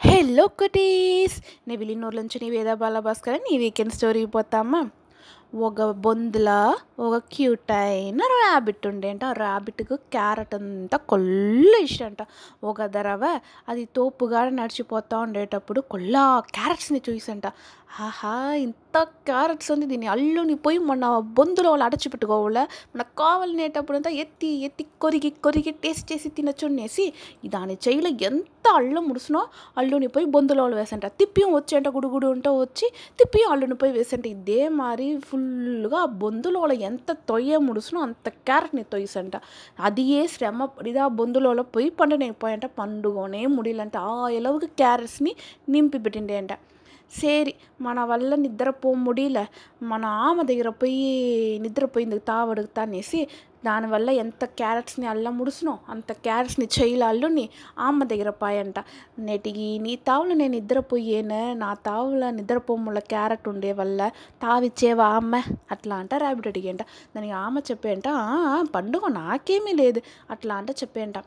Hello cuties! నీ విలీనూరు నుంచి నీ వేద బాలభాస్కర్ నీ వీకెండ్ స్టోరీ పోతామా? ఒక బొందుల ఒక క్యూట్ అయిన ర్యాబిట్ ఉండేంట. ఆ ర్యాబిట్కు క్యారెట్ అంతా కొల్ల ఇష్టం అంట ఒక ధరవ అది తోపుగా నడిచిపోతూ ఉండేటప్పుడు కొల్ల క్యారెట్స్ని చూసంట. ఆహా ఇంత క్యారెట్స్ ఉంది దీన్ని అల్లుని పోయి మన బొందులో వాళ్ళు అడచిపెట్టుకోవాల మనకు కావాలనేటప్పుడు అంతా ఎత్తి ఎత్తి కొరిగి కొరిగి టేస్ట్ చేసి తినొచ్చునేసి దాని చెయ్యిలో ఎంత అల్లం ముడిసినో అల్లుని పోయి బొందులో వేసంట తిప్పియం వచ్చేంట గుడుగుడు ఉంటూ వచ్చి తిప్పి అల్లుని పోయి వేసంట ఇదే మరి ఫుల్గా బొందులో ఎంత తొయ్య ముడుసునో అంత క్యారెట్ని తొయ్యసంట. అది ఏ శ్రమ ఇది ఆ బొందులో పోయి పండునైపోయంట. పండుగనే ముడిలంట. ఆ ఎలవుకి క్యారెట్స్ని నింపి పెట్టిండే అంట సేరి మన వల్ల నిద్రపో ముడిలే మన ఆమె దగ్గర పోయి నిద్రపోయింది తావడుగుతా అనేసి దానివల్ల ఎంత క్యారెట్స్ని అల్ల ముడుసునో అంత క్యారెట్స్ని చెయ్యిల అల్లుని ఆమె దగ్గర పాయంట నెటికి నీ తావులో నేను నిద్రపోయేను నా తావుల నిద్రపోముల క్యారెట్ ఉండే వల్ల తావిచ్చేవా అమ్మ అట్లా అంట ర్యాబిట్ అడిగేంట దానికి ఆమె చెప్పేంట పండుగ నాకేమీ లేదు అట్లా అంట చెప్పేంట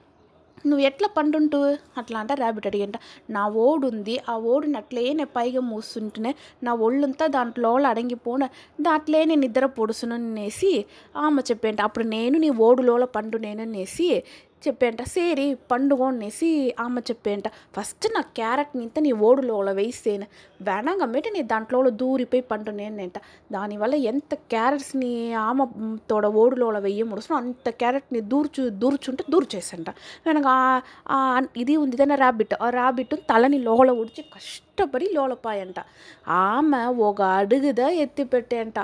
నువ్వు ఎట్లా పండుంటూ? అట్లా అంటే ర్యాబిట్ అడిగంట. నా ఓడు ఉంది ఆ ఓడిని అట్లే నేను పైగా మూస్తుంటేనే నా ఒళ్ళంతా దాంట్లో అడంగిపోను. దాంట్లో నేను నిద్ర పొడుసును అనేసి ఆమె చెప్పేంట. అప్పుడు నేను నీ ఓడులోల పండు నేను చెప్పేంట సేరి పండుగ అనేసి ఆమె చెప్పేంట ఫస్ట్ నా క్యారెట్ని ఇంత నీ ఓడులోల వేసేను వెనగమ్మేటి నీ దాంట్లో దూరిపోయి పండు నేనంట దానివల్ల ఎంత క్యారెట్స్ని ఆమె తోడ ఓడులోల వెయ్యి ముడుసిన అంత క్యారెట్ని దూర్చు దూర్చుంటే దూర్చేసంట వెనక ఇది ఉంది దాని ర్యాబిట్ ఆ ర్యాబిట్ తలని లోల ఉడిచి కష్టపడి లోలపాయంట. ఆమె ఒక అడుగుదా ఎత్తి పెట్టేంట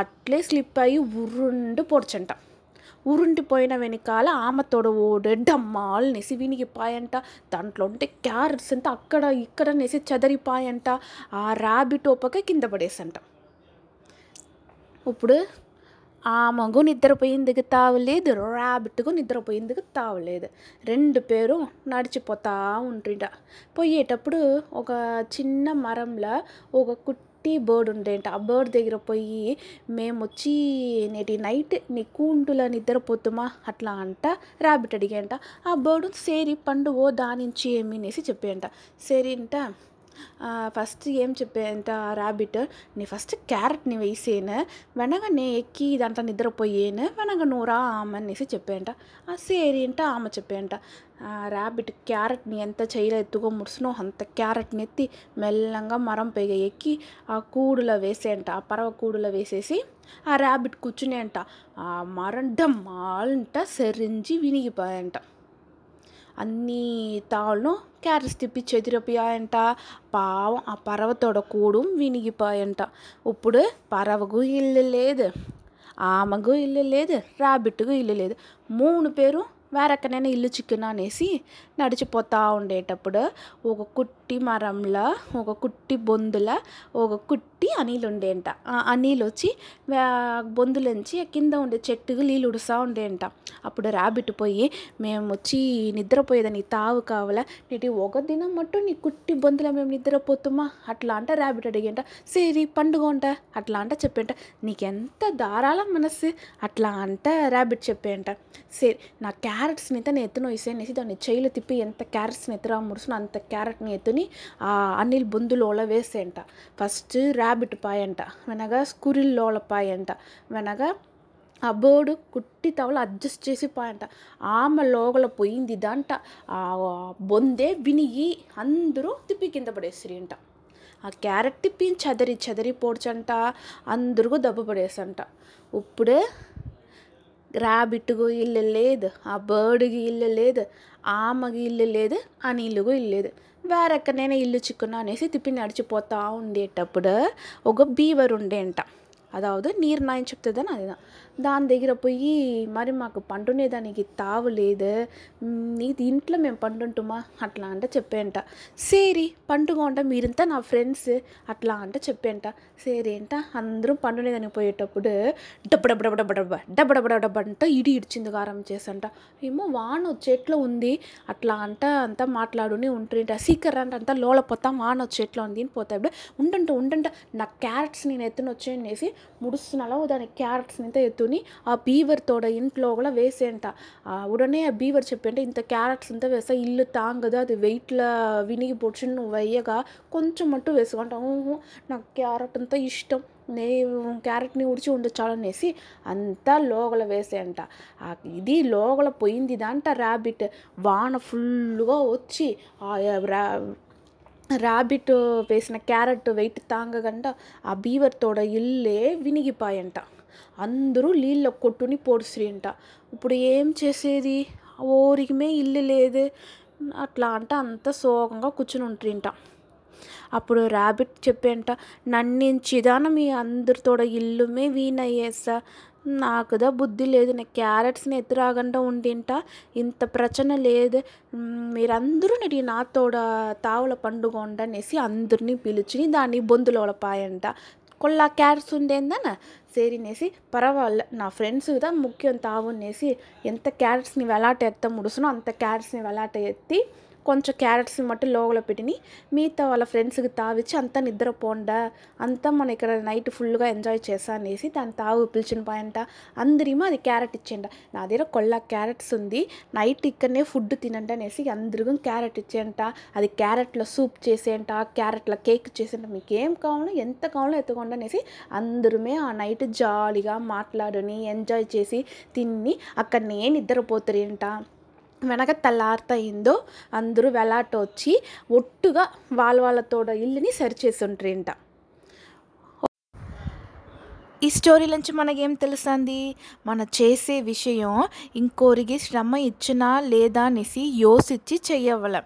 అట్లే స్లిప్ అయ్యి ఉరుండు పొడిచంట. ఉరుండిపోయిన వెనకాల ఆమె తోడ ఓడే నెసి వినిగిపాయంట. దాంట్లో ఉంటే క్యారెట్స్ అంతా అక్కడ ఇక్కడ నెసి చెదరిపాయంట. ఆ ర్యాబిట్ ఒప్పక కింద పడేసంట. ఇప్పుడు ఆమెకు నిద్రపోయిందికి తావలేదు ర్యాబిట్కు నిద్రపోయేందుకు తావలేదు. రెండు పేరు నడిచిపోతా ఉంటుంట పోయేటప్పుడు ఒక చిన్న మరంలో ఒక మట్టి బర్డ్ ఉండేంట ఆ బర్డ్ దగ్గర పోయి మేము వచ్చి నేటి నైట్ నీ కూంటుల నిద్రపోతుమా అట్లా అంట ర్యాబిట్ అడిగేంట ఆ బర్డ్ సేరి పండుగో దానించి ఏమి అనేసి చెప్పేంట సేరింట ఫస్ట్ ఏం చెప్పేంత ర్యాబిట్ నీ ఫస్ట్ క్యారెట్ని వేసేను వెనక నే ఎక్కి దాంట్లో నిద్రపోయేను వెనక నూరా ఆమె అనేసి చెప్పేంట ఆ సేరి అంట ఆమె చెప్పేంట ర్యాబిట్ క్యారెట్ని ఎంత చేయలో ఎత్తుకో ముడిసినో అంత క్యారెట్ని ఎత్తి మెల్లంగా మరం పైగా ఎక్కి ఆ కూడులో వేసేయంట. ఆ పరవ కూడులో వేసేసి ఆ ర్యాబిట్ కూర్చునే అంట. ఆ మరం డమ్మాలంట సెరించి వినిగిపోయంట. అన్ని తాళ్ళను క్యారెట్స్ తిప్పి చెదిరిపోయాయంట పావం ఆ పరవతోడ కూడు వినిగిపోయంట. ఇప్పుడు పరవకు ఇల్లు లేదు ఆమెకు ఇల్లు లేదు రాబిట్కు ఇల్లు లేదు. మూడు పేరు వేరెక్కనైనా ఇల్లు చిక్కున అనేసి నడిచిపోతూ ఉండేటప్పుడు ఒక కుట్ కుట్టి మరంలో ఒక కుట్టి బొందుల ఒక కుట్టి అనీలు ఉండేంట ఆ అనీలు వచ్చి వా- కింద ఉండే చెట్టుకు నీళ్ళు ఉడుస్తూ ఉండేంట. అప్పుడు ర్యాబిట్ పోయి మేము వచ్చి నిద్రపోయేదని తావు కావాలా? నీటి ఒక దినం మట్టు నీ కుట్టి బొందుల మేము నిద్రపోతుమా అట్లా అంట ర్యాబిట్ అడిగేంట. సేరి పండుగ ఉంట. అట్లా అంట చెప్పేంట. నీకెంత ధారాళ మనస్సు? అట్లా అంట ర్యాబిట్ చెప్పేంట. సరే నా క్యారెట్స్ని అయితే నేను ఎత్తున వేసేసి దాన్ని చేయిలు తిప్పి ఎంత క్యారెట్స్ని ఎత్తురా ముడుసును అంత క్యారెట్ని ఎత్తుని ఆ అనిల్ బొందులోల వేసేంట ఫస్ట్ ర్యాబిట్ పాయంట వెనగా స్కురిల్లోల పాయంట వెనగా ఆ బోర్డు కుట్టి తవల అడ్జస్ట్ చేసి పాయంట. ఆమె లోగల పోయింది దాంట ఆ బొందే వినిగి అందరూ తిప్పి కింద పడేసిరి అంట ఆ క్యారెట్ తిప్పి చదరి చదరి పోడ్చంట అందరికీ దెబ్బ పడేసంట. ఇప్పుడే ర్యాబిట్కు ఇల్లు లేదు ఆ బర్డ్కి ఇల్లు లేదు ఆమెకి ఇల్లు లేదు ఆ అనిల్లుకు ఇల్లు లేదు. వేరెక్కడైనా ఇల్లు చిక్కును అనేసి తిప్పి నడిచిపోతూ ఉండేటప్పుడు ఒక బీవర్ ఉండేంట. అదావదు నీరు నాయని చెప్తుందని అది దాని దగ్గర పోయి మరి మాకు పండునేదానికి తావు లేదు. ఇది ఇంట్లో మేము పండుంటుమా? అట్లా అంటే చెప్పేంట సేరి పండుగ ఉంట మీరంతా నా ఫ్రెండ్స్. అట్లా అంటే చెప్పేంట సేరేంట అందరూ పండునే దానికి పోయేటప్పుడు డబ్బడబ్బడబ్బడబ్బ డబ్బడబ్బడబ్బ అంట ఇడి ఇడిచింది గారం చేసంట. ఏమో వాన వచ్చేట్లో ఉంది. అట్లా అంట అంతా మాట్లాడుని ఉంటుంట సీకర్ అంట అంతా లోలపోతాం వాన వచ్చేట్లో ఉంది అని పోతే ఉండంట ఉండంట నా క్యారెట్స్ నేను ఎత్తున వచ్చేసి ముడుస్తున్నాలో దాని క్యారెట్స్ ఎత్తు కొట్టుని ఆ బీవర్ తోడ ఇంట్లో కూడా వేసేంట ఆ ఉడనే ఆ బీవర్ చెప్పంటే ఇంత క్యారెట్స్ అంతా వేసా ఇల్లు తాంగదు అది వెయిట్లో వినిగి పొడిచి నువ్వు వేయగా కొంచెం మట్టు వేసుకుంటా ఊహు నాకు క్యారెట్ అంతా ఇష్టం నే క్యారెట్ని ఉడిచి ఉండొచ్చాలనేసి అంతా లోగల వేసేయంట ఆ ఇది లోగల పోయింది ఇదంట ర్యాబిట్ వాన ఫుల్గా వచ్చి ఆ రా ర్యాబిట్ వేసిన క్యారెట్ వెయిట్ తాంగగంట ఆ బీవర్ తోడ ఇల్లే వినిగిపాయంట అందరూ నీళ్ళ కొట్టుని పొడిసిరింట. ఇప్పుడు ఏం చేసేది? ఓరికమే ఇల్లు లేదు. అట్లా అంటే అంత సోకంగా కూర్చుని ఉంటుంట అప్పుడు ర్యాబిట్ చెప్పేంట నన్నించిదాన మీ అందరితోడ ఇల్లుమే వీణయ్యేసా నాకుదా బుద్ధి లేదు. నేను క్యారెట్స్ని ఎత్తురాగండా ఉండింట ఇంత ప్రచన లేదు. మీరందరూ నేను నాతోడ తావుల పండుగ ఉండనేసి అందరినీ పిలిచి దాన్ని బొందులోడపాయంట పాయంట కొల్ల క్యారెట్స్ ఉండేందన సేరినేసి పర్వాలే నా ఫ్రెండ్స్ కదా ముఖ్యం తావునేసి ఎంత క్యారెట్స్ని వెలాట ఎత్త ముడుసునో అంత క్యారెట్స్ని వెలాట ఎత్తి కొంచెం క్యారెట్స్ని మట్టి లోగలో పెట్టిని మిగతా వాళ్ళ ఫ్రెండ్స్కి తావిచ్చి అంతా నిద్రపోండా అంతా మనం ఇక్కడ నైట్ ఫుల్గా ఎంజాయ్ చేసా అనేసి దాన్ని తావు పిలిచిన పాయంట. అందరిమో అది క్యారెట్ ఇచ్చేయంట. నా దగ్గర కొల్ల క్యారెట్స్ ఉంది నైట్ ఇక్కడనే ఫుడ్ తినండి అనేసి అందరికీ క్యారెట్ ఇచ్చేయంట. అది క్యారెట్లో సూప్ చేసేయంట క్యారెట్ల కేక్ చేసేయంట. మీకు ఏం కావాలో ఎంత కావాలో ఎత్తుకోండి అనేసి అందరమే ఆ నైట్ జాలీగా మాట్లాడుని ఎంజాయ్ చేసి తిని అక్కడ నేను నిద్రపోతారేంట. వెనక తెల్లారుతయిందో అందరూ వెలాట వచ్చి ఒట్టుగా వాళ్ళ వాళ్ళతోడ ఇల్లుని సరిచేసి ఉంటారంట ఈ స్టోరీ నుంచి మనకేం తెలుస్తుంది మన చేసే విషయం ఇంకోరికి శ్రమ ఇచ్చినా లేదా అనేసి యోసిచ్చి చెయ్యవలం.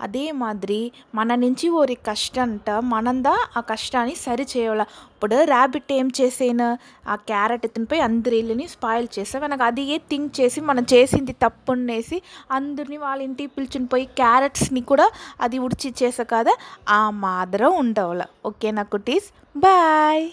అదే మాదిరి మన నుంచి ఓరి కష్టంట మనందా ఆ కష్టాన్ని సరి చేయాల. ఇప్పుడు ర్యాబిట్ ఏం చేసేను? ఆ క్యారెట్ తినిపోయి అందరి ఇల్లుని స్పాయిల్ చేసావు మనకు అది ఏ థింక్ చేసి మనం చేసింది తప్పునేసి అందరిని వాళ్ళ ఇంటికి పిలుచుని పోయి క్యారెట్స్ని కూడా అది ఉడిచి చేసా కదా ఆ మాదిరం ఉండవల. ఓకేనా కుటీస్? బాయ్